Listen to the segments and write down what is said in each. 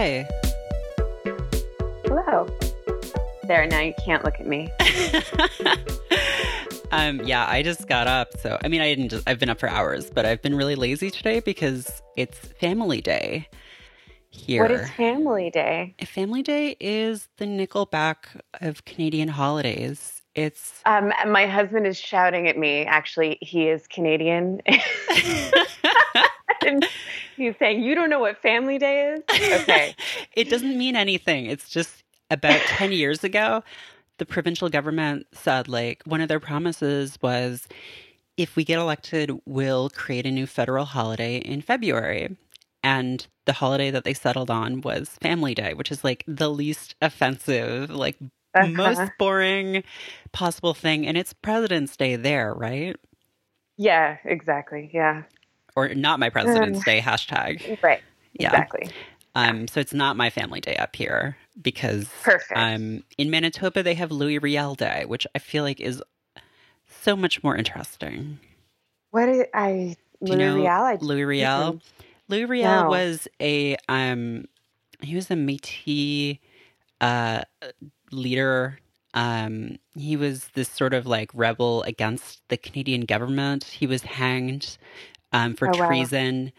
Hi. Hello. There, now you can't look at me. um, yeah, I just got up. So, I mean, I didn't just, I've been up for hours, but I've been really lazy today because it's family day here. What is Family Day? Family Day is the Nickelback of Canadian holidays. It's Um, my husband is shouting at me. Actually, he is Canadian. and he's saying, You don't know what Family Day is? Okay. it doesn't mean anything. It's just about 10 years ago, the provincial government said, like, one of their promises was if we get elected, we'll create a new federal holiday in February. And the holiday that they settled on was Family Day, which is like the least offensive, like Uh-huh. most boring possible thing. And it's President's Day there, right? Yeah, exactly. Yeah. Or not my President's Day hashtag. Right. Yeah. Exactly. Um, so it's not my family day up here because Perfect. um, in Manitoba they have Louis Riel Day, which I feel like is so much more interesting. What is I Do you Louis know Riel? I, Louis Riel? Louis Riel No. was a um, he was a Métis uh, leader. Um, he was this sort of like rebel against the Canadian government. He was hanged um, for Oh, wow. treason.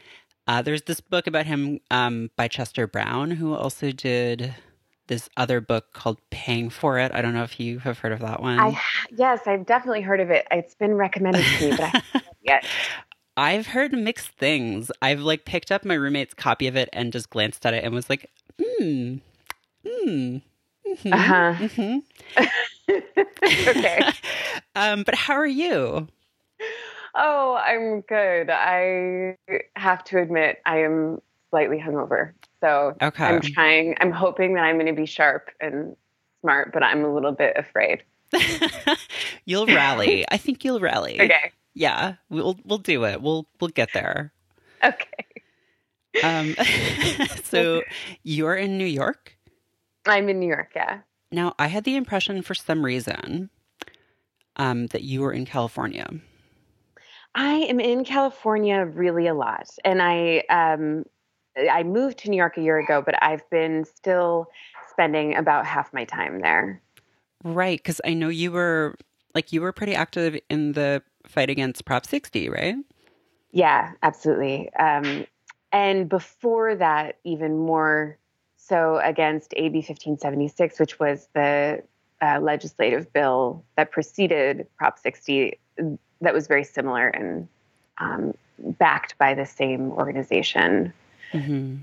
Uh, there's this book about him um, by Chester Brown, who also did this other book called Paying for It. I don't know if you have heard of that one. I yes, I've definitely heard of it. It's been recommended to me, but I haven't yet. I've heard mixed things. I've like picked up my roommate's copy of it and just glanced at it and was like, hmm, hmm. mhm, Uh-huh. mhm." okay. um, but how are you? Oh, I'm good. I have to admit, I am slightly hungover. So Okay. I'm trying, I'm hoping that I'm going to be sharp and smart, but I'm a little bit afraid. you'll rally. I think you'll rally. Okay. Yeah, we'll we'll do it. We'll we'll get there. Okay. Um, so you're in New York I'm in New York. Yeah. now. I had the impression for some reason um, that you were in California. I am in California really a lot. And I, um, I moved to New York a year ago, but I've been still spending about half my time there. Right, because I know you were like you were pretty active in the fight against Prop 60, right? Yeah, absolutely. Um, and before that, even more so against AB 1576, which was the uh, legislative bill that preceded Prop 60, that was very similar and um, backed by the same organization. hmm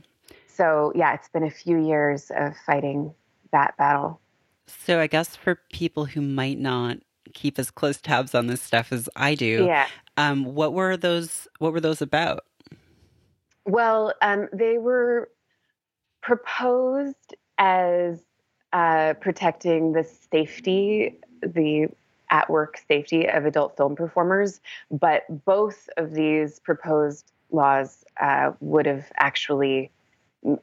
So, yeah, it's been a few years of fighting that battle. So I guess for people who might not keep as close tabs on this stuff as I do, Yeah. um, what were those? What were those about? Well, um, they were proposed as uh, protecting the safety, the at work safety of adult film performers, but both of these proposed laws uh, would have actually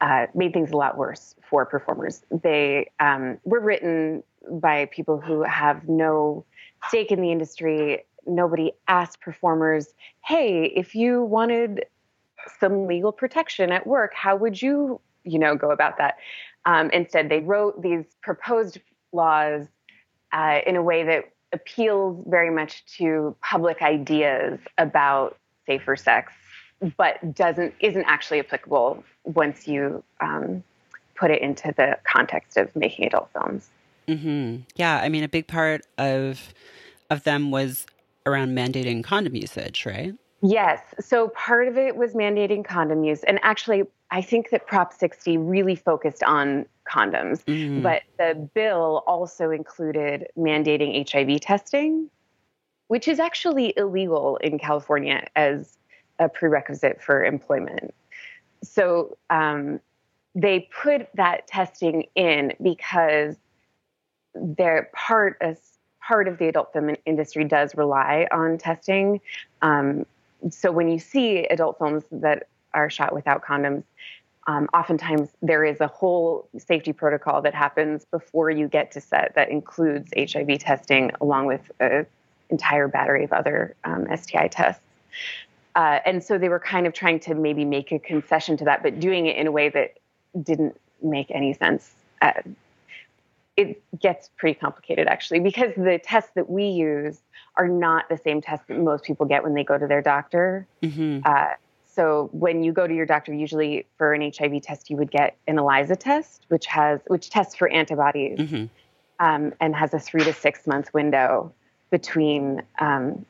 uh, made things a lot worse for performers. They um, were written by people who have no stake in the industry. Nobody asked performers, hey, if you wanted some legal protection at work, how would you, you know, go about that? Um, instead, they wrote these proposed laws uh, in a way that appeals very much to public ideas about safer sex, but doesn't isn't actually applicable once you um, put it into the context of making adult films. Mm-hmm. Yeah, I mean, a big part of of them was around mandating condom usage, right? Yes. So part of it was mandating condom use. And actually, I think that Prop 60 really focused on condoms. Mhm. But the bill also included mandating HIV testing, which is actually illegal in California as a prerequisite for employment. So um, they put that testing in because they're part as part of the adult film industry does rely on testing. Um, so when you see adult films that are shot without condoms, um, oftentimes there is a whole safety protocol that happens before you get to set that includes HIV testing along with an entire battery of other um, STI tests. Uh, and so they were kind of trying to maybe make a concession to that, but doing it in a way that didn't make any sense. Uh, it gets pretty complicated actually because the tests that we use are not the same tests that most people get when they go to their doctor. Mm-hmm. Uh, so when you go to your doctor, usually for an HIV test, you would get an ELISA test, which has which tests for antibodies mm-hmm. um, and has a three to six month window between um,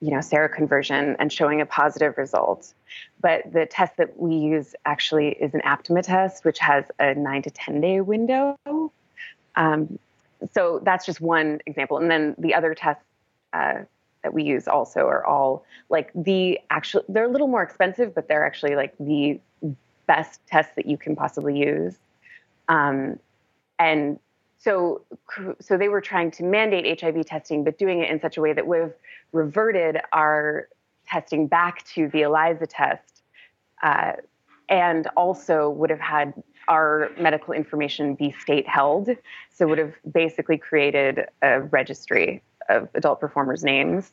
you know seroconversion and showing a positive result. But the test that we use actually is an Aptima test, which has a nine to ten day window. Um, so that's just one example. And then the other tests uh, that we use also are all like the actual, they're a little more expensive, but they're actually like the best tests that you can possibly use. Um, and so, so they were trying to mandate HIV testing, but doing it in such a way that have reverted our testing back to the ELISA test, uh, and also would have had our medical information be state held. So would have basically created a registry of adult performers' names.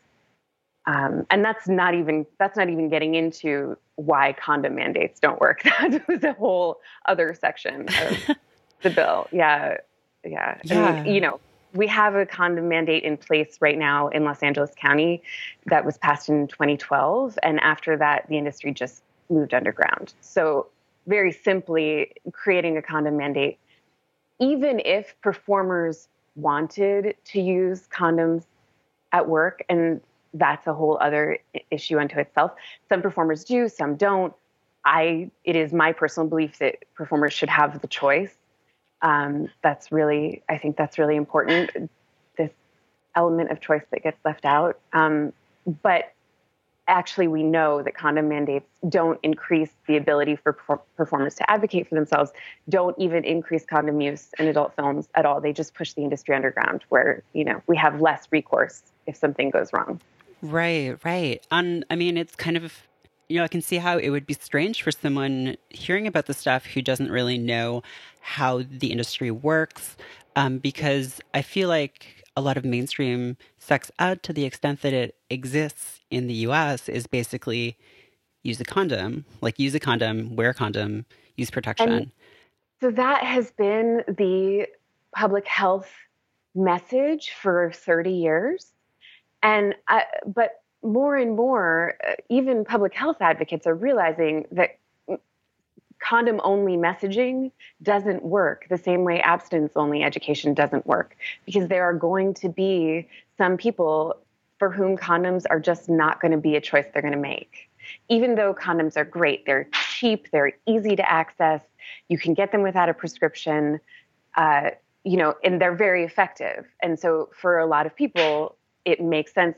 Um, and that's not even that's not even getting into why condom mandates don't work. That was a whole other section of the bill. Yeah, yeah. yeah. And, you know, we have a condom mandate in place right now in Los Angeles County that was passed in 2012, and after that, the industry just moved underground. So very simply creating a condom mandate, even if performers wanted to use condoms at work, and that's a whole other issue unto itself. Some performers do, some don't. I it is my personal belief that performers should have the choice. Um, that's really, I think that's really important. This element of choice that gets left out. Um, but actually we know that condom mandates don't increase the ability for performers to advocate for themselves don't even increase condom use in adult films at all. They just push the industry underground where you know we have less recourse if something goes wrong. Right right. And i mean it's kind of you know i can see how it would be strange for someone hearing about the stuff who doesn't really know how the industry works um, because i feel like a lot of mainstream sex ed to the extent that it exists in the US is basically use a condom, like use a condom, wear a condom, use protection. And so that has been the public health message for 30 years. And I, but more and more, uh, even public health advocates are realizing that condom only messaging doesn't work the same way abstinence only education doesn't work because there are going to be some people for whom condoms are just not going to be a choice they're going to make. Even though condoms are great, they're cheap, they're easy to access, you can get them without a prescription, uh, you know, and they're very effective. And so for a lot of people, it makes sense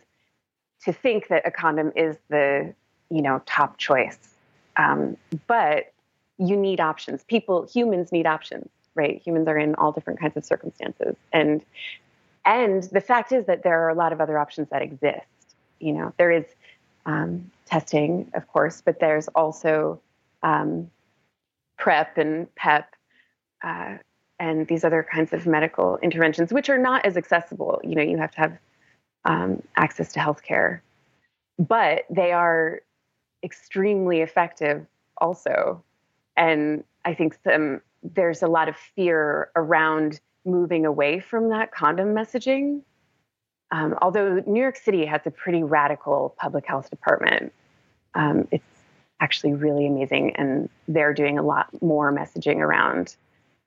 to think that a condom is the, you know, top choice. Um, but you need options. People, humans need options, right? Humans are in all different kinds of circumstances. And and the fact is that there are a lot of other options that exist. You know, there is um, testing, of course, but there's also um, PrEP and PEP uh, and these other kinds of medical interventions, which are not as accessible. You know, you have to have um, access to healthcare, but they are extremely effective also. And I think some, there's a lot of fear around moving away from that condom messaging. Um, although New York City has a pretty radical public health department, um, it's actually really amazing, and they're doing a lot more messaging around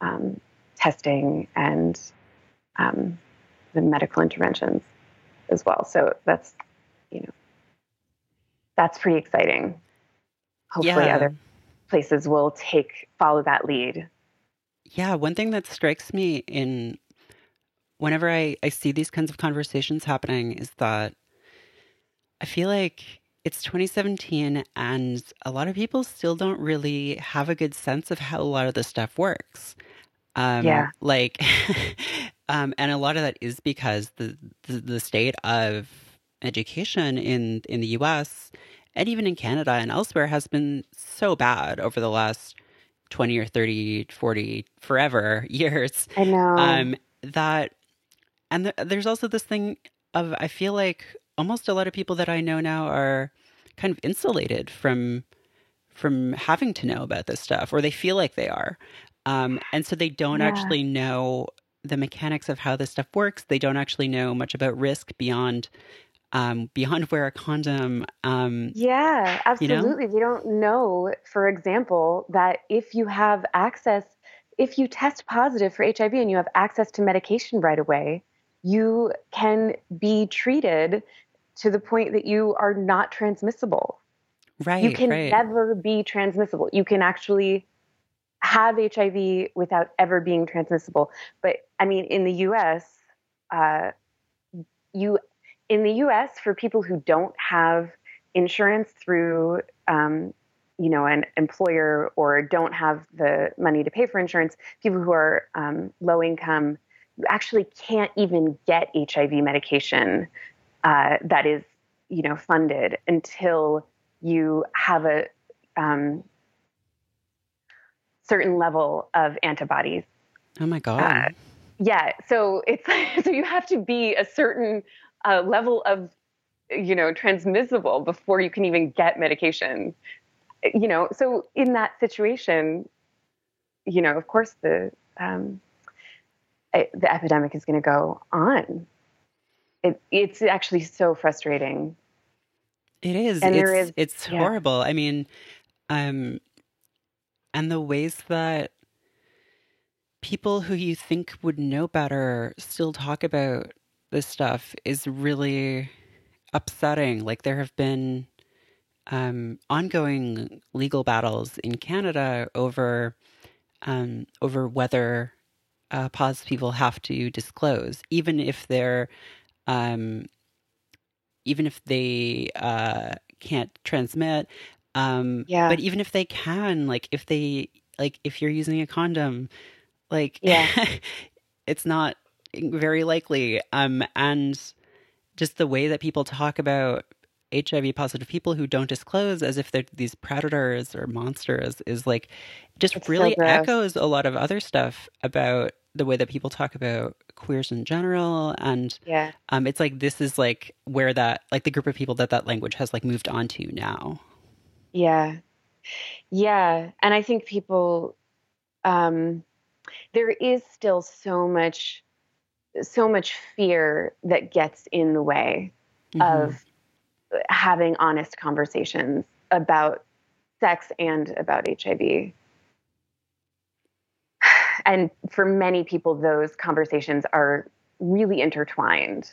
um, testing and um, the medical interventions as well. So that's you know that's pretty exciting. Hopefully, yeah. other places will take follow that lead yeah, one thing that strikes me in whenever I, I see these kinds of conversations happening is that I feel like it's 2017 and a lot of people still don't really have a good sense of how a lot of this stuff works. Um, yeah. Like, um, and a lot of that is because the, the, the state of education in in the U.S. and even in Canada and elsewhere has been so bad over the last 20 or 30, 40, forever years. I know. Um, that, and th- there's also this thing of, I feel like almost a lot of people that I know now are kind of insulated from, from having to know about this stuff, or they feel like they are. Um, and so they don't Yeah. actually know the mechanics of how this stuff works. They don't actually know much about risk beyond um, beyond wear a condom. Um, Yeah, You know? absolutely. They don't know, for example, that if you have access, if you test positive for HIV and you have access to medication right away, you can be treated to the point that you are not transmissible. right, you can right. never be transmissible. You can actually have HIV without ever being transmissible. But I mean, in the U.S., uh, you in the U.S. for people who don't have insurance through, um, you know, an employer or don't have the money to pay for insurance, people who are um, low income, you actually can't even get HIV medication uh, that is, you know, funded until you have a um, certain level of antibodies. oh my god. uh, Yeah, so it's so you have to be a certain uh, level of you know transmissible before you can even get medication. You know, so in that situation, you know, of course the um, eh, the epidemic is going to go on. It, it's actually so frustrating. It is. And it's, there is- it's yeah. horrible. I mean, um, and the ways that people who you think would know better still talk about this stuff is really upsetting. Like there have been um, ongoing legal battles in Canada over um, over whether uh, positive people have to disclose, even if they're um, even if they uh, can't transmit. Um, Yeah. But even if they can, like if they like if you're using a condom, like Yeah. it's not very likely. Um, and just the way that people talk about HIV positive people who don't disclose as if they're these predators or monsters is like just It's really gross. echoes a lot of other stuff about the way that people talk about queers in general and Yeah. um, it's like this is like where that like the group of people that that language has like moved on to now Yeah. Yeah. And I think people, um, there is still so much, so much fear that gets in the way Mhm. of having honest conversations about sex and about HIV. And for many people, those conversations are really intertwined.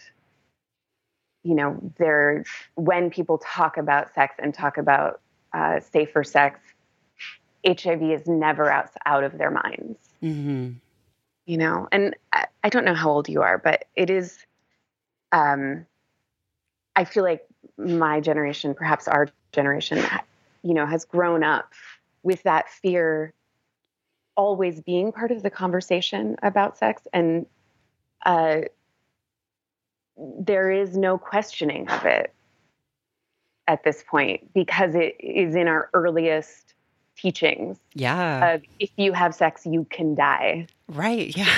You know, they're when people talk about sex and talk about uh, safer sex, HIV is never out, out of their minds Mhm. You know? And I, I don't know how old you are but it is um i feel like my generation perhaps our generation you know has grown up with that fear always being part of the conversation about sex. And uh there is no questioning of it at this point because it is in our earliest teachings yeah. of if you have sex you can die Right. Yeah.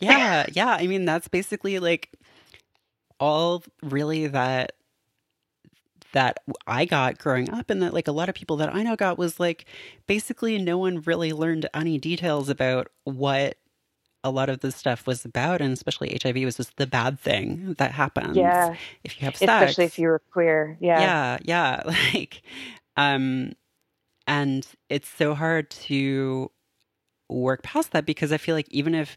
Yeah. Yeah. I mean, that's basically like all really that that I got growing up and that like a lot of people that I know got was like basically no one really learned any details about what a lot of this stuff was about and especially HIV was just the bad thing that happens yeah if you have sex. especially if you were queer. Yeah. yeah yeah like um and it's so hard to work past that because i feel like even if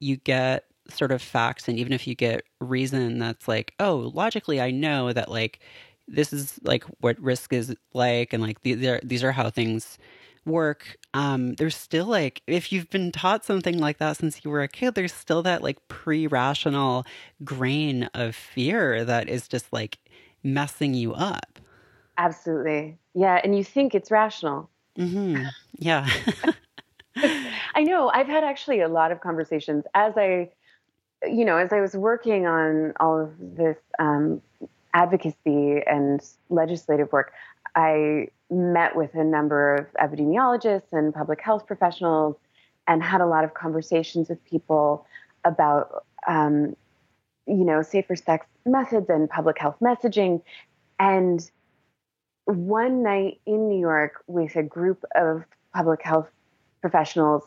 you get sort of facts and even if you get reason that's like oh logically i know that like this is like what risk is like and like these are these are how things work um there's still like if you've been taught something like that since you were a kid there's still that like pre-rational grain of fear that is just like messing you up Absolutely. Yeah. And you think it's rational. mm-hmm. yeah I know. I've had actually a lot of conversations as I, you know, as I was working on all of this um, advocacy and legislative work, I met with a number of epidemiologists and public health professionals and had a lot of conversations with people about, um, you know, safer sex methods and public health messaging. And one night in New York with a group of public health professionals,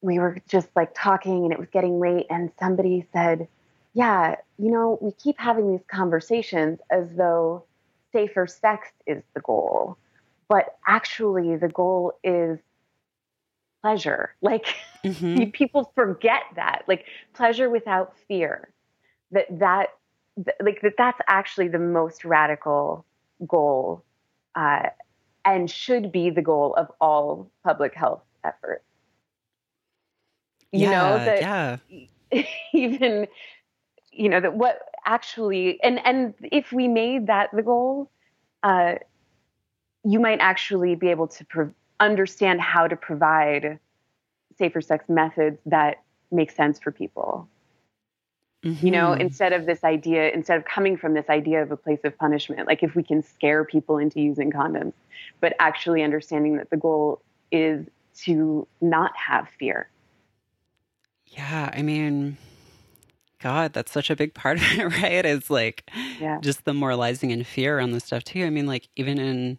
we were just like talking and it was getting late, and somebody said, Yeah, you know, we keep having these conversations as though safer sex is the goal. But actually, the goal is pleasure. Like, mm-hmm. people forget that. Like, pleasure without fear. That, that, like, that that's actually the most radical goal uh, and should be the goal of all public health efforts. You yeah, know that yeah. even you know that what actually and and if we made that the goal, uh, you might actually be able to pro- understand how to provide safer sex methods that make sense for people. Mm-hmm. You know, mm-hmm. instead of this idea, instead of coming from this idea of a place of punishment, like if we can scare people into using condoms, but actually understanding that the goal is to not have fear. Yeah, I mean, God, that's such a big part of it, right? It's like yeah. just the moralizing and fear on this stuff too. I mean, like even in,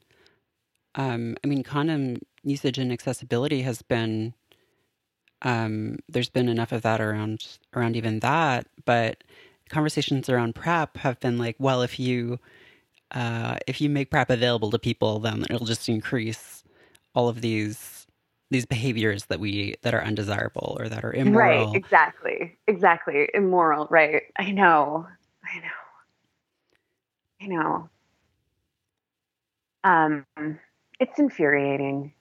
um, I mean, condom usage and accessibility has been um, there's been enough of that around around even that, but conversations around PrEP have been like, well, if you uh, if you make PrEP available to people, then it'll just increase all of these these behaviors that we that are undesirable or that are immoral. Right. Exactly. Exactly. Immoral. Right. I know. I know. I know. Um, it's infuriating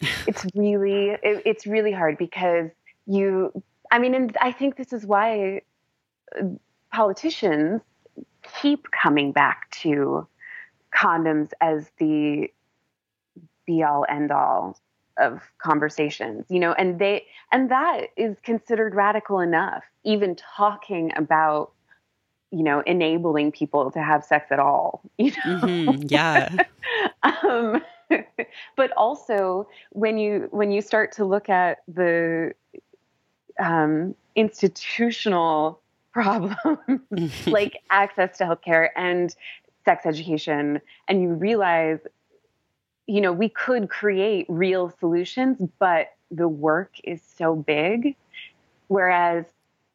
it's really it, it's really hard because you i mean and i think this is why uh, politicians keep coming back to condoms as the be all end all of conversations you know and they and that is considered radical enough even talking about you know enabling people to have sex at all you know mm-hmm. yeah um but also when you when you start to look at the um, institutional problems like access to healthcare and sex education and you realize you know we could create real solutions but the work is so big whereas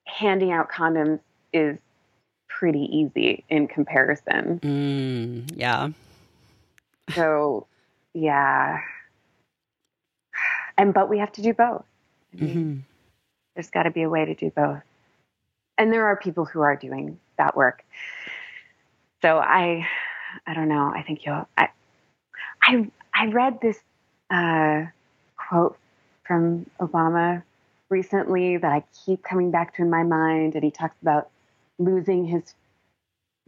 handing out condoms is pretty easy in comparison mm, yeah so yeah. And but we have to do both. I mean, mm-hmm. There's got to be a way to do both. And there are people who are doing that work. So I, I don't know. I think you'll. I, I, I read this uh, quote from Obama recently that I keep coming back to in my mind, and he talks about losing his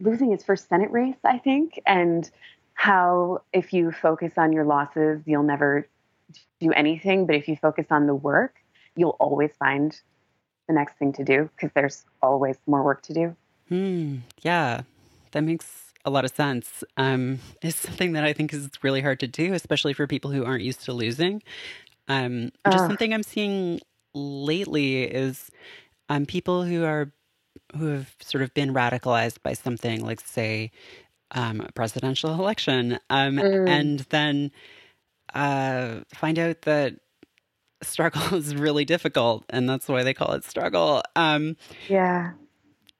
losing his first Senate race, I think, and how if you focus on your losses, you'll never do anything. But if you focus on the work, you'll always find the next thing to do because there's always more work to do. Hmm. Yeah, that makes a lot of sense. Um, it's something that I think is really hard to do, especially for people who aren't used to losing. Um, just something I'm seeing lately is um, people who are who have sort of been radicalized by something like, say, um, a presidential election, um, mm. and then uh, find out that struggle is really difficult, and that's why they call it struggle. Um, yeah,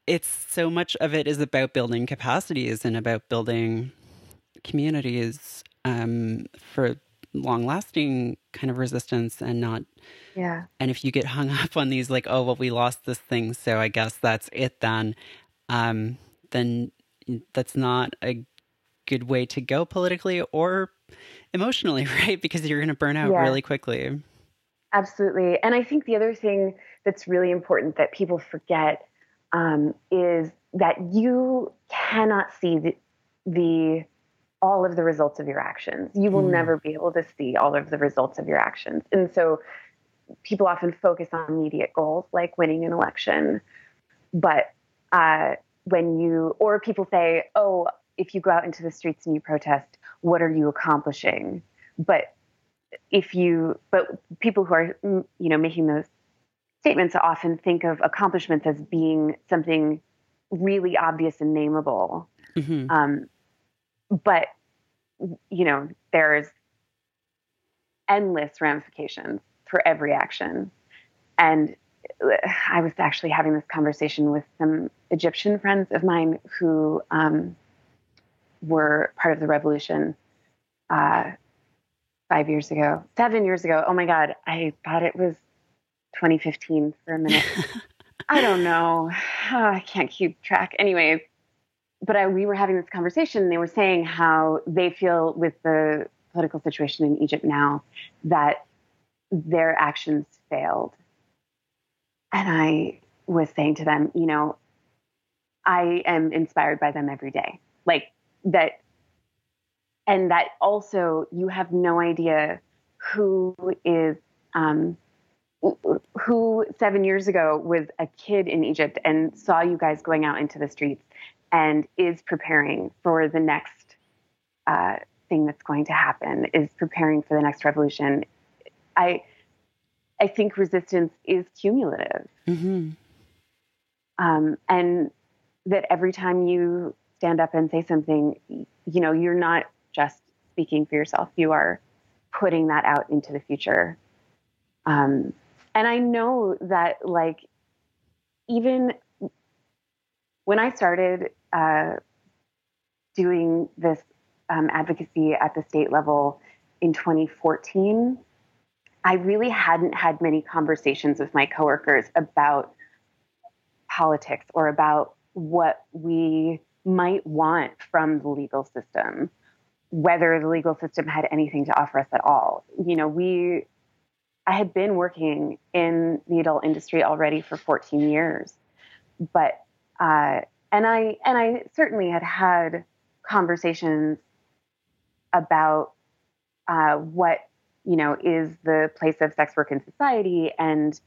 it's so much of it is about building capacities and about building communities um, for long-lasting kind of resistance, and not. Yeah. And if you get hung up on these, like, oh well, we lost this thing, so I guess that's it then. Um, then that's not a good way to go politically or emotionally, right? Because you're going to burn out yeah. really quickly. Absolutely. And I think the other thing that's really important that people forget um, is that you cannot see the, the all of the results of your actions. You will mm. never be able to see all of the results of your actions. And so people often focus on immediate goals like winning an election. But uh, when you, or people say, oh, if you go out into the streets and you protest, what are you accomplishing? But if you, but people who are, you know, making those statements often think of accomplishments as being something really obvious and nameable. Mm-hmm. Um, but, you know, there's endless ramifications for every action. And I was actually having this conversation with some Egyptian friends of mine who um, were part of the revolution uh, five years ago, seven years ago. Oh my God, I thought it was 2015 for a minute. I don't know. Oh, I can't keep track. Anyway, but I, we were having this conversation, and they were saying how they feel with the political situation in Egypt now that their actions failed. And I was saying to them, you know, I am inspired by them every day. Like that, and that also you have no idea who is, um, who seven years ago was a kid in Egypt and saw you guys going out into the streets and is preparing for the next uh, thing that's going to happen, is preparing for the next revolution. I, I think resistance is cumulative. Mm-hmm. Um, and that every time you stand up and say something, you know, you're not just speaking for yourself, you are putting that out into the future. Um, and I know that, like, even when I started uh, doing this um, advocacy at the state level in 2014, I really hadn't had many conversations with my coworkers about politics or about what we might want from the legal system, whether the legal system had anything to offer us at all. You know, we, I had been working in the adult industry already for 14 years, but, uh, and I, and I certainly had had conversations about uh, what you know is the place of sex work in society and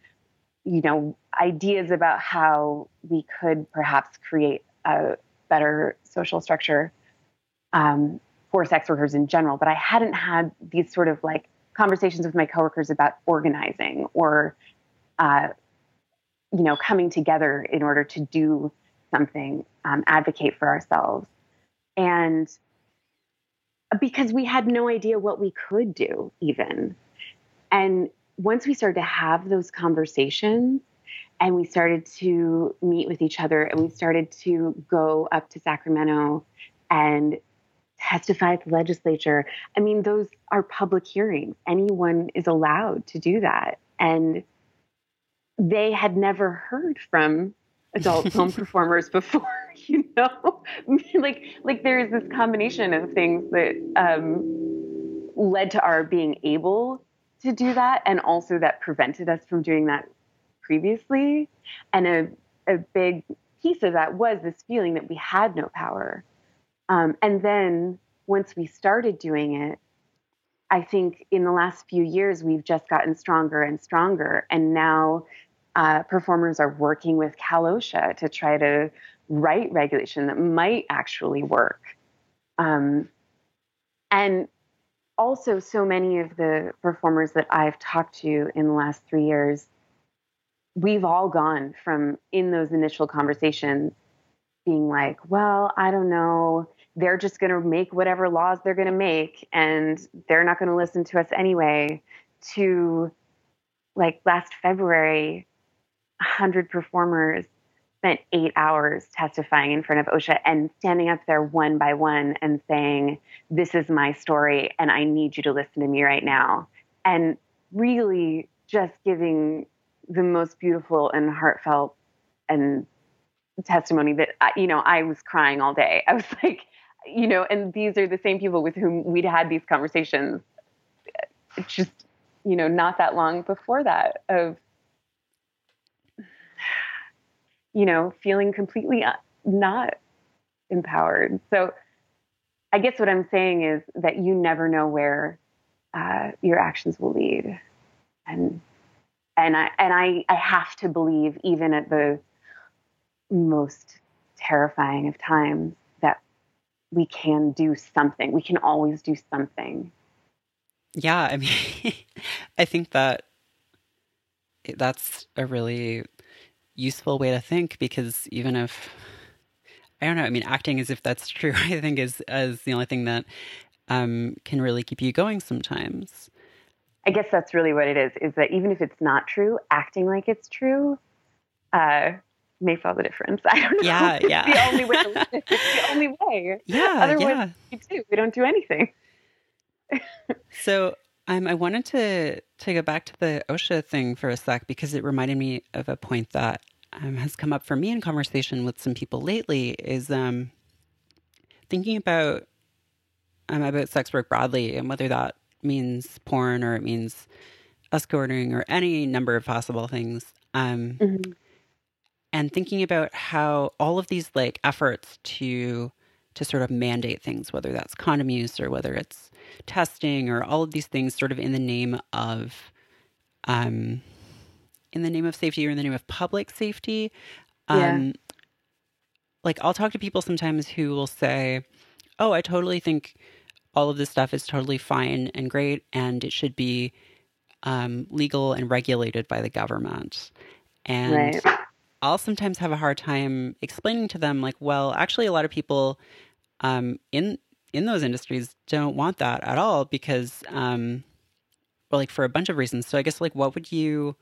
you know ideas about how we could perhaps create a better social structure um, for sex workers in general. But i hadn't had these sort of like conversations with my coworkers about organizing or uh, you know coming together in order to do something um, advocate for ourselves and because we had no idea what we could do, even. And once we started to have those conversations and we started to meet with each other and we started to go up to Sacramento and testify at the legislature, I mean, those are public hearings. Anyone is allowed to do that. And they had never heard from adult film performers before. you know like like there's this combination of things that um, led to our being able to do that and also that prevented us from doing that previously and a, a big piece of that was this feeling that we had no power um, and then once we started doing it i think in the last few years we've just gotten stronger and stronger and now uh, performers are working with Cal OSHA to try to write regulation that might actually work. Um, and also, so many of the performers that I've talked to in the last three years, we've all gone from in those initial conversations being like, well, I don't know. They're just going to make whatever laws they're going to make, and they're not going to listen to us anyway, to like last February, 100 performers spent eight hours testifying in front of OSHA and standing up there one by one and saying, This is my story, and I need you to listen to me right now. And really just giving the most beautiful and heartfelt and testimony that, you know, I was crying all day. I was like, you know, and these are the same people with whom we'd had these conversations just, you know, not that long before that of you know, feeling completely uh, not empowered. So I guess what I'm saying is that you never know where uh, your actions will lead. And and I and I, I have to believe even at the most terrifying of times that we can do something. We can always do something. Yeah, I mean I think that that's a really useful way to think because even if I don't know, I mean, acting as if that's true, I think is as the only thing that um, can really keep you going sometimes. I guess that's really what it is. Is that even if it's not true, acting like it's true, uh, makes all the difference. I don't know. Yeah, it's yeah. the only way. it's the only way. Yeah, Otherwise, yeah. we do. We don't do anything. So um, I wanted to to go back to the OSHA thing for a sec because it reminded me of a point that um, has come up for me in conversation with some people lately. Is um, thinking about um, about sex work broadly and whether that means porn or it means escorting or any number of possible things. Um, Mhm. And thinking about how all of these like efforts to to sort of mandate things whether that's condom use or whether it's testing or all of these things sort of in the name of um in the name of safety or in the name of public safety um like I'll talk to people sometimes who will say oh I totally think all of this stuff is totally fine and great and it should be um, legal and regulated by the government and Right. I'll sometimes have a hard time explaining to them, like, well, actually, a lot of people um, in in those industries don't want that at all because, um, well, like for a bunch of reasons. So I guess, like, what would you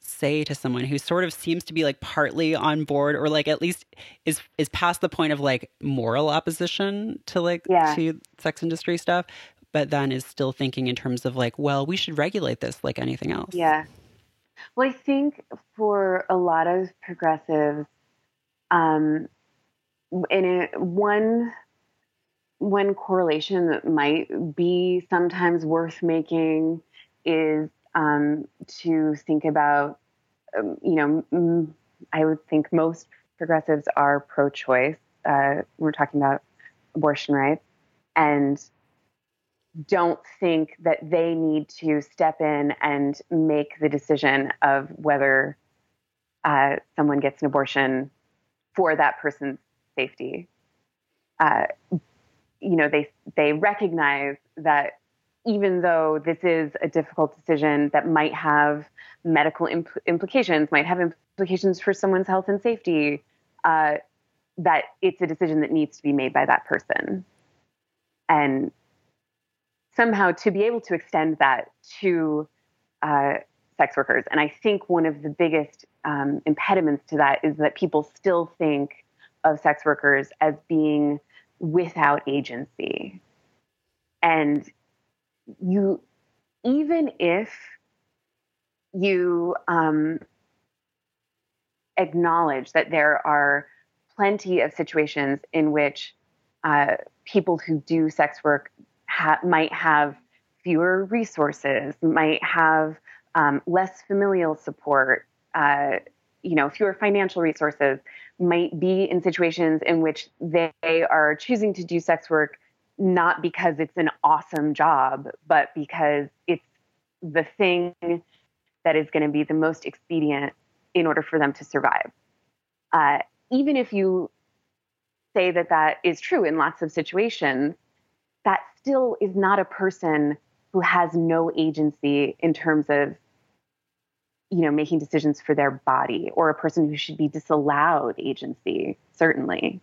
say to someone who sort of seems to be like partly on board, or like at least is is past the point of like moral opposition to like Yeah. to sex industry stuff, but then is still thinking in terms of like, well, we should regulate this like anything else. Yeah. Well, I think for a lot of progressives, um, in a, one one correlation that might be sometimes worth making is um, to think about, um, you know, I would think most progressives are pro-choice. Uh, we're talking about abortion rights, and don't think that they need to step in and make the decision of whether uh, someone gets an abortion for that person's safety. Uh, you know, they they recognize that even though this is a difficult decision that might have medical imp- implications, might have implications for someone's health and safety, uh, that it's a decision that needs to be made by that person. And somehow to be able to extend that to uh, sex workers. And I think one of the biggest um, impediments to that is that people still think of sex workers as being without agency. And you, even if you um, acknowledge that there are plenty of situations in which uh, people who do sex work ha- might have fewer resources, might have um, less familial support, uh, you know, fewer financial resources, might be in situations in which they are choosing to do sex work not because it's an awesome job, but because it's the thing that is going to be the most expedient in order for them to survive. Uh, even if you say that that is true in lots of situations, that still is not a person who has no agency in terms of you know making decisions for their body or a person who should be disallowed agency certainly.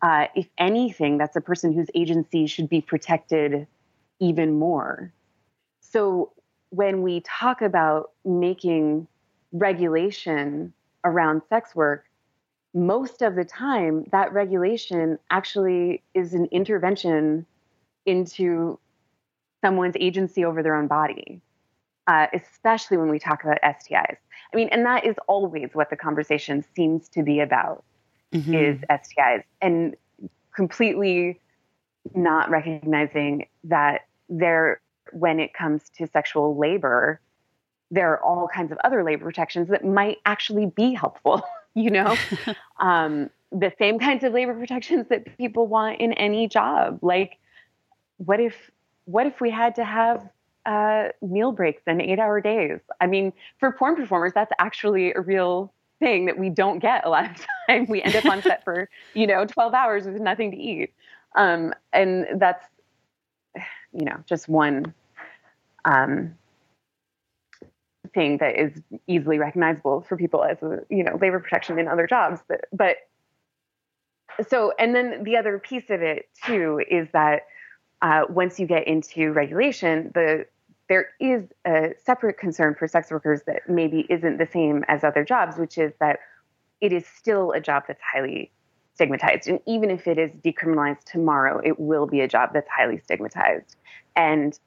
Uh, if anything that's a person whose agency should be protected even more. So when we talk about making regulation around sex work most of the time that regulation actually is an intervention into someone's agency over their own body, uh, especially when we talk about STIs. I mean, and that is always what the conversation seems to be about Mhm. is STIs, and completely not recognizing that there, when it comes to sexual labor, there are all kinds of other labor protections that might actually be helpful. You know, um, the same kinds of labor protections that people want in any job, like what if what if we had to have uh, meal breaks and eight hour days? I mean, for porn performers, that's actually a real thing that we don't get a lot of time. We end up on set for you know twelve hours with nothing to eat, um, and that's you know just one um, thing that is easily recognizable for people as a you know labor protection in other jobs. But, but so and then the other piece of it too is that uh, once you get into regulation, the there is a separate concern for sex workers that maybe isn't the same as other jobs, which is that it is still a job that's highly stigmatized. And even if it is decriminalized tomorrow, it will be a job that's highly stigmatized. And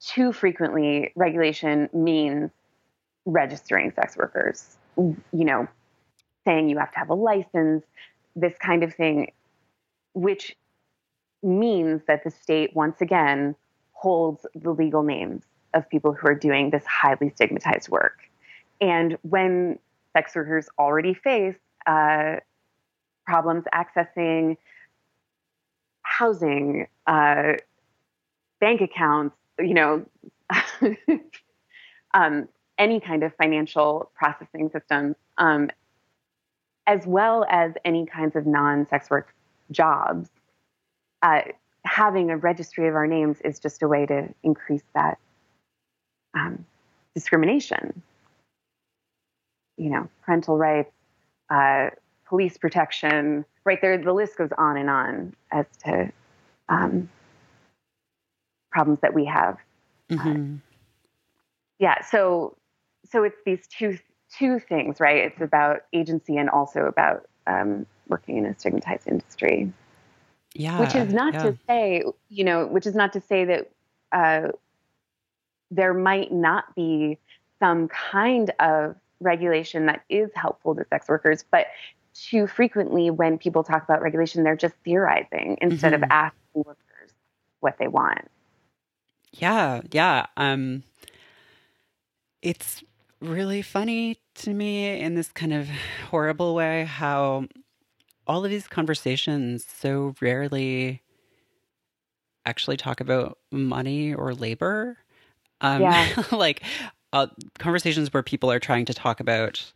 too frequently, regulation means registering sex workers, you know, saying you have to have a license, this kind of thing, which means that the state once again holds the legal names of people who are doing this highly stigmatized work. And when sex workers already face uh, problems accessing housing, uh, bank accounts, you know, um, any kind of financial processing systems, um, as well as any kinds of non sex work jobs, uh, having a registry of our names is just a way to increase that um, discrimination. You know, parental rights, uh, police protection, right there, the list goes on and on as to um, problems that we have. Mm-hmm. Uh, yeah, so so it's these two two things, right? It's about agency and also about um, working in a stigmatized industry. Yeah. Which is not yeah. to say, you know, which is not to say that uh, there might not be some kind of regulation that is helpful to sex workers, but too frequently when people talk about regulation, they're just theorizing instead mm-hmm. of asking workers what they want. Yeah, yeah. Um, it's really funny to me in this kind of horrible way how all of these conversations so rarely actually talk about money or labor. Um, yeah. like uh, conversations where people are trying to talk about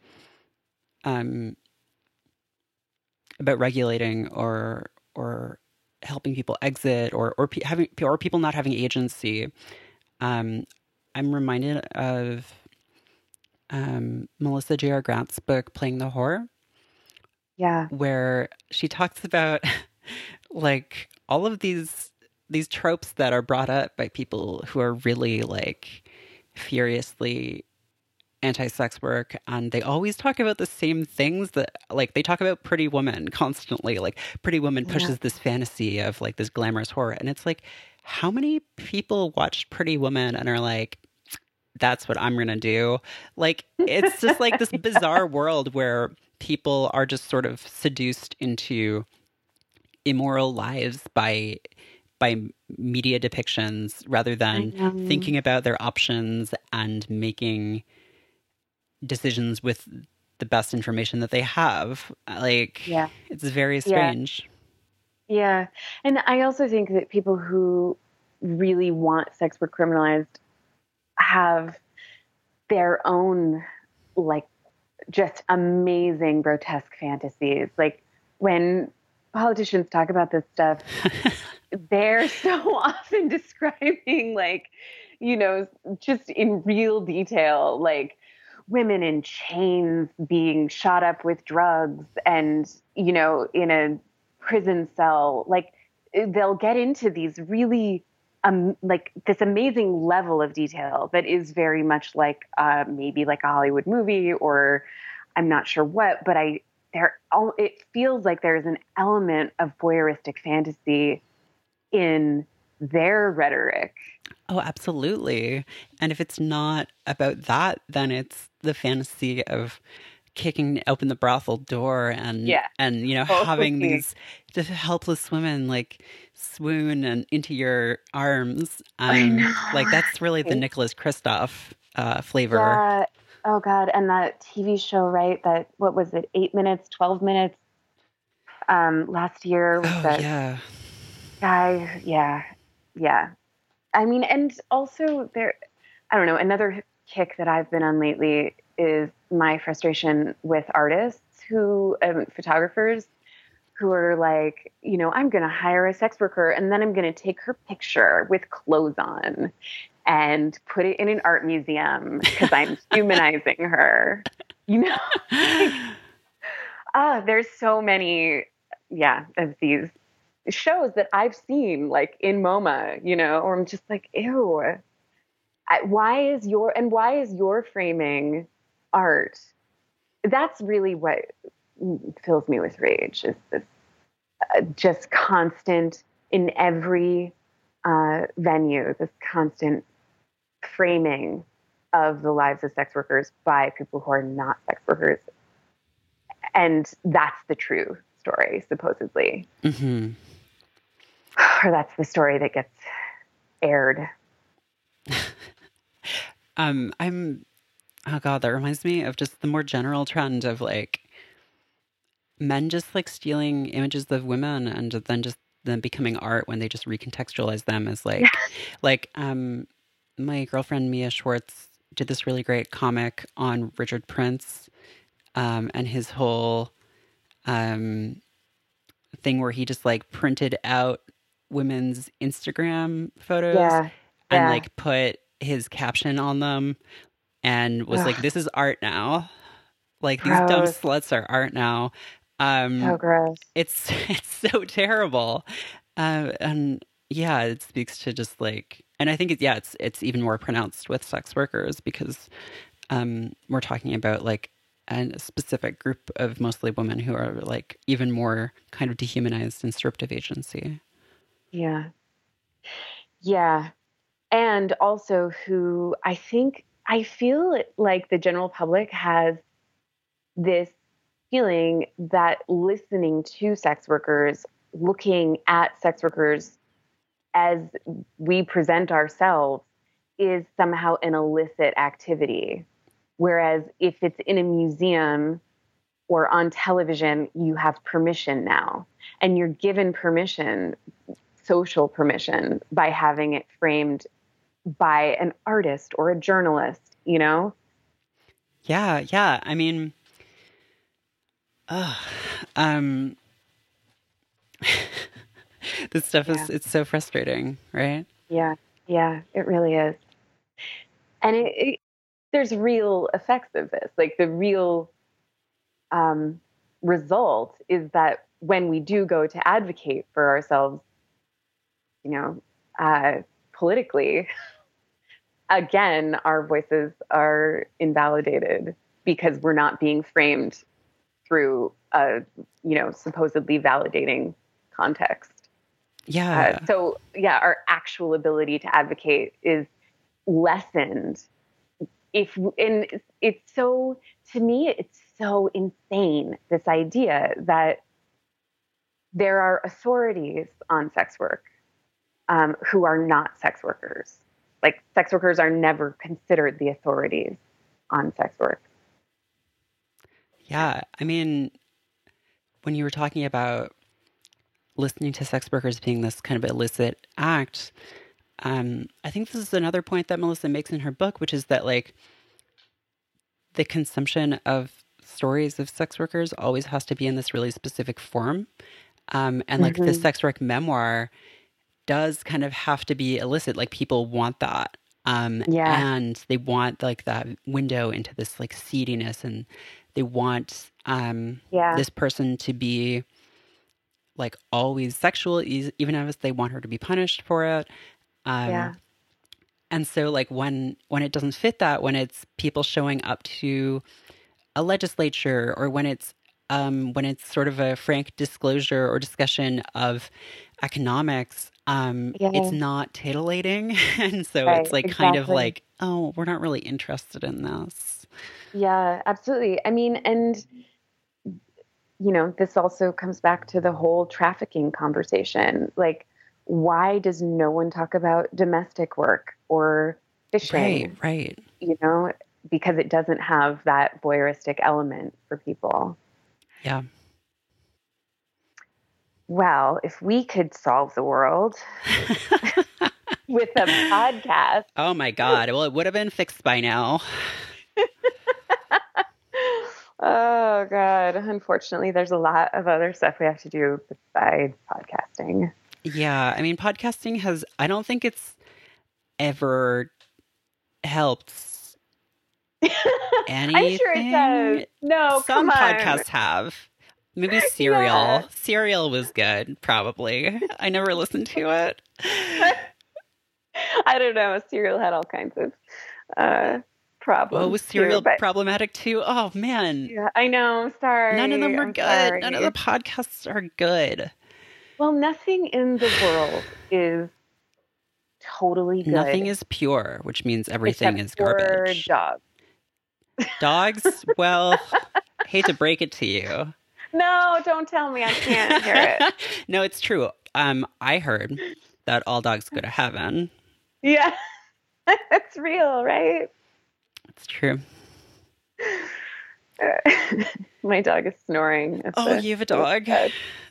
um, about regulating or or helping people exit or or pe- having or people not having agency. Um, I'm reminded of um, Melissa Gira Grant's book, Playing the Whore. Yeah. Where she talks about like all of these these tropes that are brought up by people who are really like furiously anti-sex work and they always talk about the same things that like they talk about pretty woman constantly like pretty woman pushes yeah. this fantasy of like this glamorous horror and it's like how many people watch pretty woman and are like that's what I'm going to do. Like, it's just like this bizarre world where people are just sort of seduced into immoral lives by by media depictions rather than thinking about their options and making decisions with the best information that they have. Like, yeah, it's very strange. Yeah. yeah. And I also think that people who really want sex work criminalized have their own like just amazing grotesque fantasies. Like when politicians talk about this stuff they're so often describing like you know just in real detail like women in chains being shot up with drugs and you know in a prison cell. Like they'll get into these really um, like this amazing level of detail that is very much like uh, maybe like a Hollywood movie or I'm not sure what, but I there it feels like there's an element of voyeuristic fantasy in their rhetoric. Oh, absolutely. And if it's not about that, then it's the fantasy of kicking open the brothel door and yeah. and you know totally. having these helpless women like swoon and into your arms. Um, like that's really the Nicholas Kristof uh, flavor. Yeah. Oh God, and that TV show, right? That what was it? Eight minutes, twelve minutes. Um, last year was oh, that yeah. guy. Yeah, yeah. I mean, and also there. I don't know. Another kick that I've been on lately is my frustration with artists who, um, photographers who are like, you know, I'm going to hire a sex worker and then I'm going to take her picture with clothes on and put it in an art museum because I'm humanizing her. You know, ah, there's so many, yeah, of these shows that I've seen, like in MoMA, you know, or I'm just like, ew. I, why is your and why is your framing art? That's really what fills me with rage. Is this uh, just constant in every uh, venue, this constant framing of the lives of sex workers by people who are not sex workers, and that's the true story, supposedly. Mm-hmm. Or that's the story that gets aired. um, I'm, oh God, that reminds me of just the more general trend of like men just like stealing images of women and then just them becoming art when they just recontextualize them as like, like, um, my girlfriend Mia Schwartz did this really great comic on Richard Prince um, and his whole um, thing where he just like printed out women's Instagram photos yeah, and yeah. like put his caption on them and was Ugh. like, "This is art now." Like gross. these dumb sluts are art now. Um, so gross. It's it's so terrible, uh, and yeah, it speaks to just like, and I think it's yeah, it's it's even more pronounced with sex workers because um, we're talking about like a specific group of mostly women who are like even more kind of dehumanized and stripped of agency. Yeah. Yeah. And also who I think I feel like the general public has this feeling that listening to sex workers, looking at sex workers as we present ourselves is somehow an illicit activity Whereas if it's in a museum or on television, you have permission now. And you're given permission, social permission, by having it framed by an artist or a journalist, you know? Yeah, yeah. I mean, uh, um, this stuff yeah. is it's so frustrating, right? Yeah, yeah, it really is. And it, it, there's real effects of this. Like the real um, result is that when we do go to advocate for ourselves, you know, uh, politically, again, our voices are invalidated because we're not being framed through a, you know, supposedly validating context. Yeah. Uh, so, yeah, our actual ability to advocate is lessened if and it's so to me it's so insane this idea that there are authorities on sex work um, who are not sex workers like sex workers are never considered the authorities on sex work yeah i mean when you were talking about listening to sex workers being this kind of illicit act um, I think this is another point that Melissa makes in her book, which is that like the consumption of stories of sex workers always has to be in this really specific form. Um, and like mm-hmm. the sex work memoir does kind of have to be illicit. Like people want that. Um, yeah. And they want like that window into this like seediness and they want um, yeah. this person to be like always sexual, even if they want her to be punished for it. Um, yeah. And so like when when it doesn't fit that, when it's people showing up to a legislature or when it's um, when it's sort of a frank disclosure or discussion of economics, um, yeah. it's not titillating. and so right, it's like exactly. kind of like, oh, we're not really interested in this. Yeah, absolutely. I mean, and you know, this also comes back to the whole trafficking conversation. Like, why does no one talk about domestic work or fishing? Right, right. You know, because it doesn't have that voyeuristic element for people. Yeah. Well, if we could solve the world with a podcast. Oh my God. Well, it would have been fixed by now. oh God. Unfortunately, there's a lot of other stuff we have to do besides podcasting. Yeah. I mean, podcasting has, I don't think it's ever helped anything. I'm sure it does. No, some podcasts have. Maybe Serial. Yeah. Serial was good, probably. I never listened to it. I don't know. Serial had all kinds of uh, problems. Oh, was Serial too, problematic too? Oh man. Yeah, I know. Sorry. None of them are I'm good. Sorry. None of the podcasts are good. Well, nothing in the world is totally good. Nothing is pure, which means everything is garbage. Dogs. Dogs? well, hate to break it to you. No, don't tell me. I can't hear it. no, it's true. Um, I heard that all dogs go to heaven. Yeah, that's real, right? It's true. My dog is snoring. oh, you have a dog?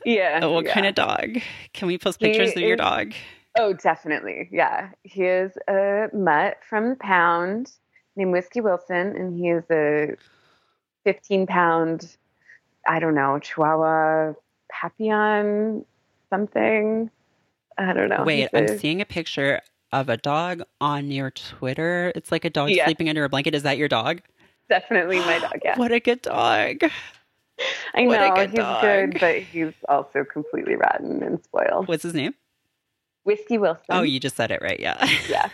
Yeah. Oh, what yeah. kind of dog? Can we post pictures he of your dog? Oh, definitely. Yeah. He is a mutt from the pound named Whiskey Wilson, and he is a 15 pound, I don't know, Chihuahua Papillon something. I don't know. Wait, I'm seeing a picture of a dog on your Twitter. It's like a dog yeah. sleeping under a blanket. Is that your dog? Definitely my dog, yeah. what a good dog. I know, good he's dog. good, but he's also completely rotten and spoiled. What's his name? Whiskey Wilson. Oh, you just said it right. Yeah. Yeah.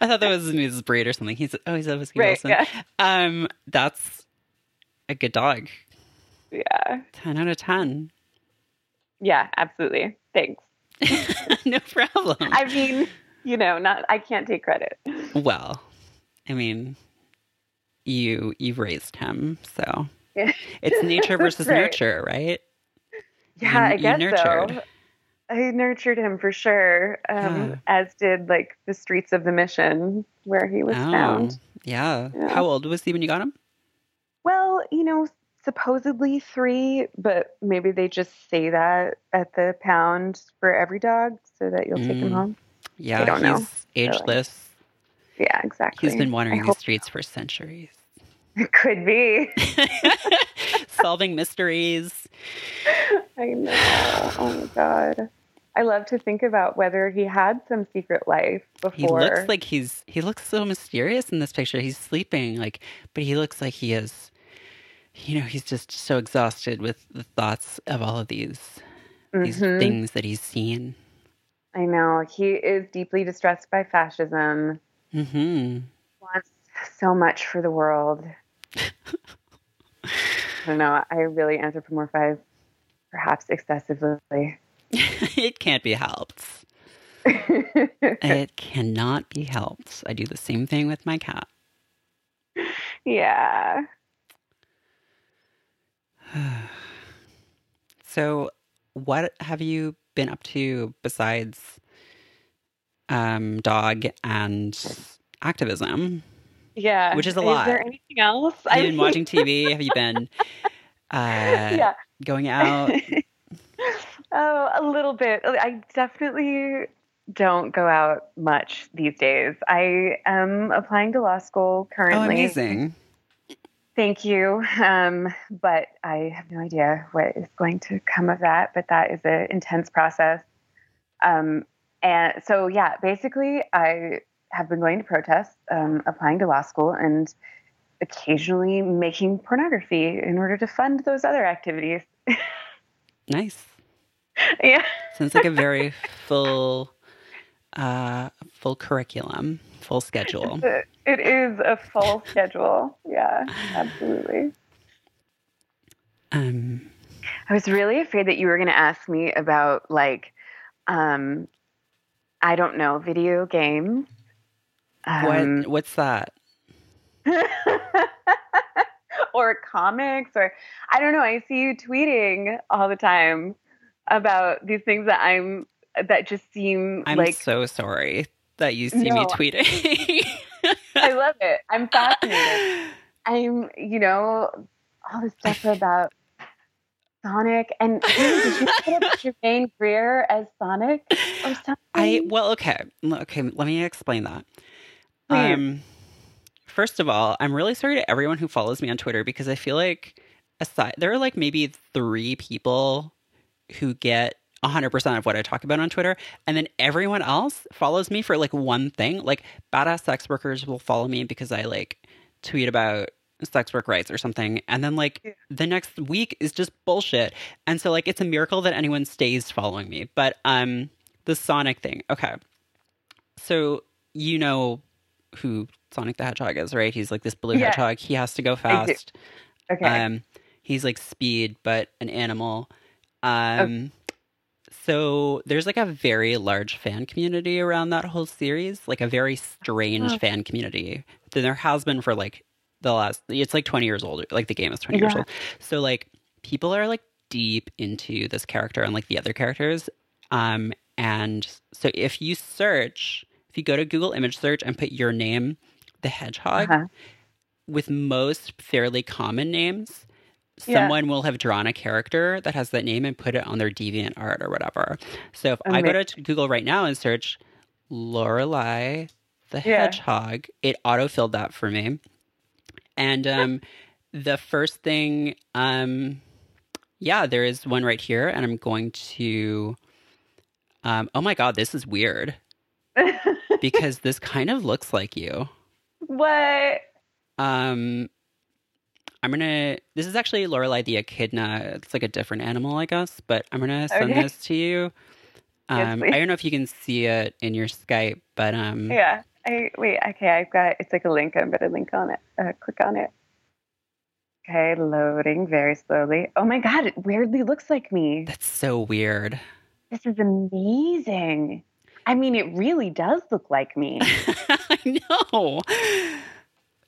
I thought that was his breed or something. He's oh, he's a Whiskey right, Wilson. Yeah. Um, that's a good dog. Yeah. Ten out of ten. Yeah, absolutely. Thanks. no problem. I mean, you know, not I can't take credit. Well, I mean, you you've raised him, so yeah. it's nature versus right. nurture, right? Yeah, you, I guess so. I nurtured him for sure, um, yeah. as did like the streets of the mission where he was oh, found. Yeah. yeah. How old was he when you got him? Well, you know, supposedly three, but maybe they just say that at the pound for every dog so that you'll mm. take him mm. home. Yeah, I don't know. ageless. yeah, exactly. He's been wandering the streets for centuries. It could be. Solving mysteries. I know. Oh my god. I love to think about whether he had some secret life before. He looks like he's he looks so mysterious in this picture. He's sleeping, like, but he looks like he is. You know, he's just so exhausted with the thoughts of all of these mm-hmm. these things that he's seen. I know he is deeply distressed by fascism. Mm-hmm. Wants so much for the world. I don't know. I really anthropomorphize, perhaps excessively. it can't be helped. it cannot be helped. I do the same thing with my cat. Yeah. so, what have you been up to besides um, dog and activism? Yeah. Which is a lot. Is there anything else? Have you been watching TV? have you been uh, yeah. going out? Oh, a little bit. I definitely don't go out much these days. I am applying to law school currently. Oh, amazing. Thank you. Um, but I have no idea what is going to come of that, but that is an intense process. Um, and so, yeah, basically, I have been going to protests, um, applying to law school, and occasionally making pornography in order to fund those other activities. nice. Yeah. Sounds like a very full, uh, full curriculum, full schedule. It is a full schedule. Yeah, absolutely. Um, I was really afraid that you were going to ask me about like, um, I don't know, video games. Um, what What's that? or comics, or I don't know. I see you tweeting all the time about these things that I'm that just seem I'm like so sorry that you see no, me tweeting. I love it. I'm fascinated. I'm, you know, all this stuff about Sonic and did you put up Germaine Greer as Sonic or something? I well, okay, okay. Let me explain that. Please. Um, first of all, I'm really sorry to everyone who follows me on Twitter because I feel like aside there are like maybe three people who get 100% of what I talk about on Twitter. And then everyone else follows me for like one thing. Like badass sex workers will follow me because I like tweet about sex work rights or something. And then like Yeah. the next week is just bullshit. And so like it's a miracle that anyone stays following me. But um the Sonic thing. Okay. So you know who Sonic the Hedgehog is, right? He's like this blue Yeah. hedgehog. He has to go fast. Okay. Um, he's like speed, but an animal. Um, so there's like a very large fan community around that whole series, like a very strange Oh. fan community. Then there has been for like the last. It's like 20 years old. Like the game is 20 years old. So like people are like deep into this character and like the other characters. Um, and so if you search, if you go to Google image search and put your name, the hedgehog, Uh-huh. with most fairly common names, Yeah. someone will have drawn a character that has that name and put it on their DeviantArt or whatever. So if I go to Google right now and search Lorelei the Yeah. hedgehog, it autofilled that for me. And um the first thing um yeah, there is one right here and I'm going to um oh my god, this is weird because this kind of looks like you. what? Um, I'm gonna. This is actually Lorelei the echidna. It's like a different animal, I guess. But I'm gonna send Okay. this to you. Yes, Um, please. I don't know if you can see it in your Skype, but um, Yeah. I wait. Okay, I've got. It's like a link. I'm gonna link on it. Uh, click on it. Okay, loading very slowly. Oh my god! It weirdly looks like me. that's so weird. This is amazing. I mean, it really does look like me. I know.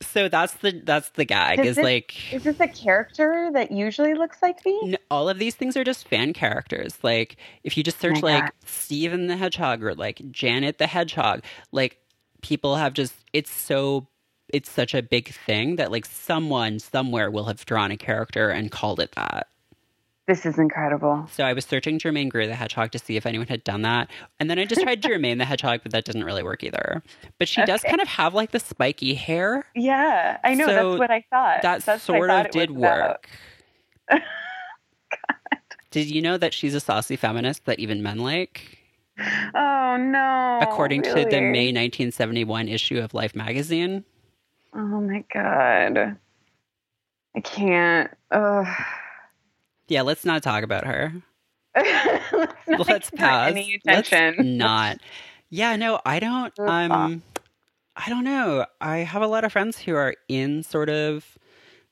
So that's the that's the gag. Does Is this- like Is this a character that usually looks like me? n- all of these things are just fan characters. Like if you just Oh search like God. Steven the Hedgehog or like Janet the Hedgehog, like people have just it's so it's such a big thing that like someone somewhere will have drawn a character and called it that. This is incredible. So I was searching Germaine Greer the Hedgehog to see if anyone had done that. And then I just tried Germaine the Hedgehog, but that didn't really work either. But she does kind of have like the spiky hair. Yeah, I know. So that's what I thought. That That's what I sort thought of it did work. Did you know that she's a saucy feminist that even men like? Oh no! according to the? May 1971 issue of Life magazine. Oh my god! I can't. Ugh. Yeah, let's not talk about her. let's not Let's pass. Any Let's not. Yeah, no, I don't. Um, I don't know. I have a lot of friends who are in sort of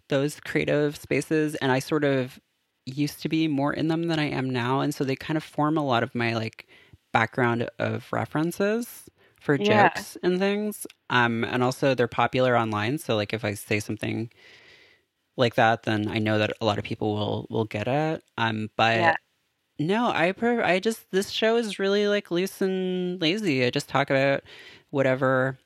those creative spaces, and I sort of used to be more in them than I am now, and so they kind of form a lot of my like background of references for Yeah. jokes and things. Um, and also they're popular online, so like if I say something like that, then I know that a lot of people will will get it. Um, but Yeah. no, I per- I just this show is really like loose and lazy. I just talk about whatever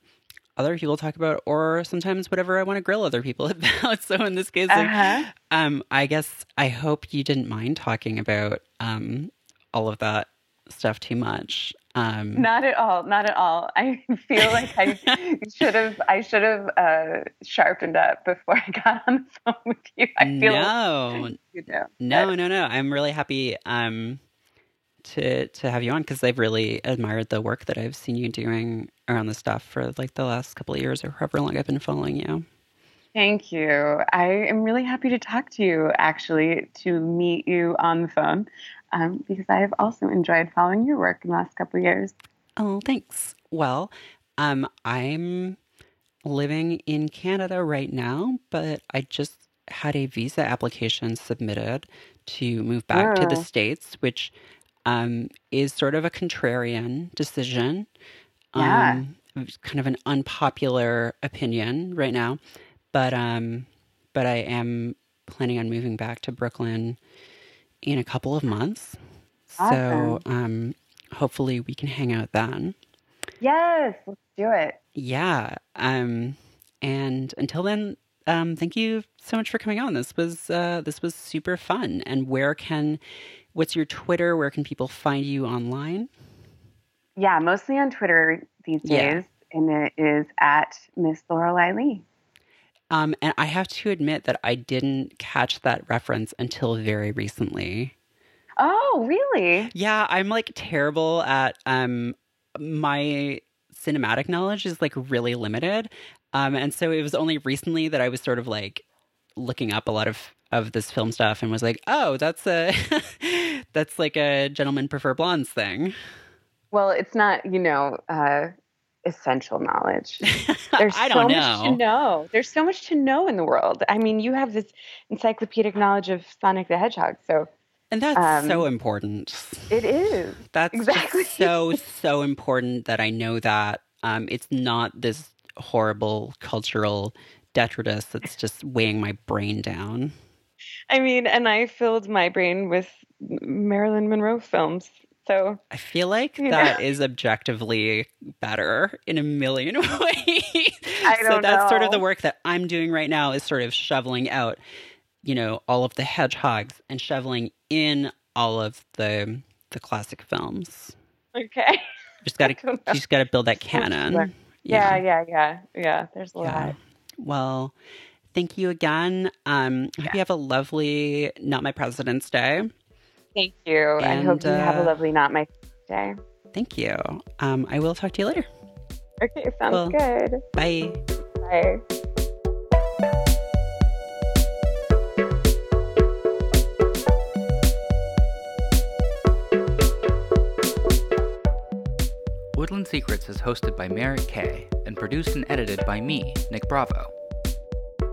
other people talk about, or sometimes whatever I want to grill other people about. So in this case, like, Uh-huh. um, I guess I hope you didn't mind talking about um all of that stuff too much. Um, Not at all. Not at all. I feel like I should have. I should have uh, sharpened up before I got on the phone with you. I feel. no, You know. no, no, no. I'm really happy um to to have you on because I've really admired the work that I've seen you doing around this stuff for like the last couple of years or however long I've been following you. Thank you. I am really happy to talk to you, actually, to meet you on the phone, um, because I have also enjoyed following your work in the last couple of years. Oh, thanks. Well, um, I'm living in Canada right now, but I just had a visa application submitted to move back to the Oh. States, which um, is sort of a contrarian decision. Yeah. Um, kind of an unpopular opinion right now, but um, but I am planning on moving back to Brooklyn in a couple of months. So um, hopefully we can hang out then. Yes, let's do it. Yeah. Um, and until then, um, thank you so much for coming on. This was uh, this was super fun. And where can what's your Twitter? Where can people find you online? Yeah, mostly on Twitter these Yeah. days, and it is at Miss Lorelei Lee. Um, and I have to admit that I didn't catch that reference until very recently. Oh, really? Yeah, I'm like terrible at um my cinematic knowledge is like really limited. Um and so it was only recently that I was sort of like looking up a lot of of this film stuff and was like, "Oh, that's a that's like a gentlemen prefer blondes thing." Well, it's not, you know, uh, essential knowledge. There's so don't much to know. There's so much to know in the world. I mean, you have this encyclopedic knowledge of Sonic the Hedgehog, so And that's Um, so important. it is. That's exactly. so so important that I know that um, it's not this horrible cultural detritus that's just weighing my brain down. I mean, and I filled my brain with Marilyn Monroe films. So I feel like that know? is objectively better in a million ways. I so don't so that's sort of the work that I'm doing right now is sort of shoveling out, you know, all of the hedgehogs and shoveling in all of the the classic films. okay. Just got to don't you know. just got to build that canon. learn. Yeah, yeah, yeah, yeah. There's a Yeah. lot. Well, thank you again. Um, I hope you have a lovely Not My President's Day. Thank you. I hope And, you have a uh, lovely not my day. Thank you. Um, I will talk to you later. Okay, sounds Well- good. Bye. Bye. Woodland Secrets is hosted by Merritt K and produced and edited by me, Nick Bravo.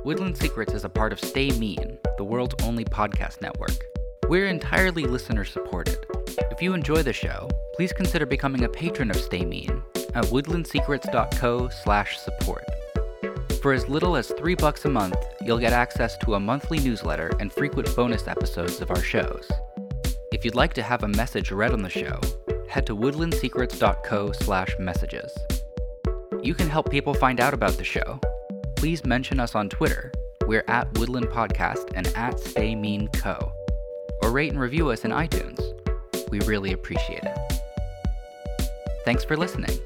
Woodland Secrets is a part of Stay Mean, the world's only podcast network. We're entirely listener supported. If you enjoy the show, please consider becoming a patron of Stay Mean at woodlandsecrets.co/support. For as little as 3 bucks a month, you'll get access to a monthly newsletter and frequent bonus episodes of our shows. If you'd like to have a message read on the show, head to woodlandsecrets.co/messages. You can help people find out about the show. Please mention us on Twitter. We're at Woodland Podcast and at Stay Mean Co. Or rate and review us in iTunes. We really appreciate it. Thanks for listening.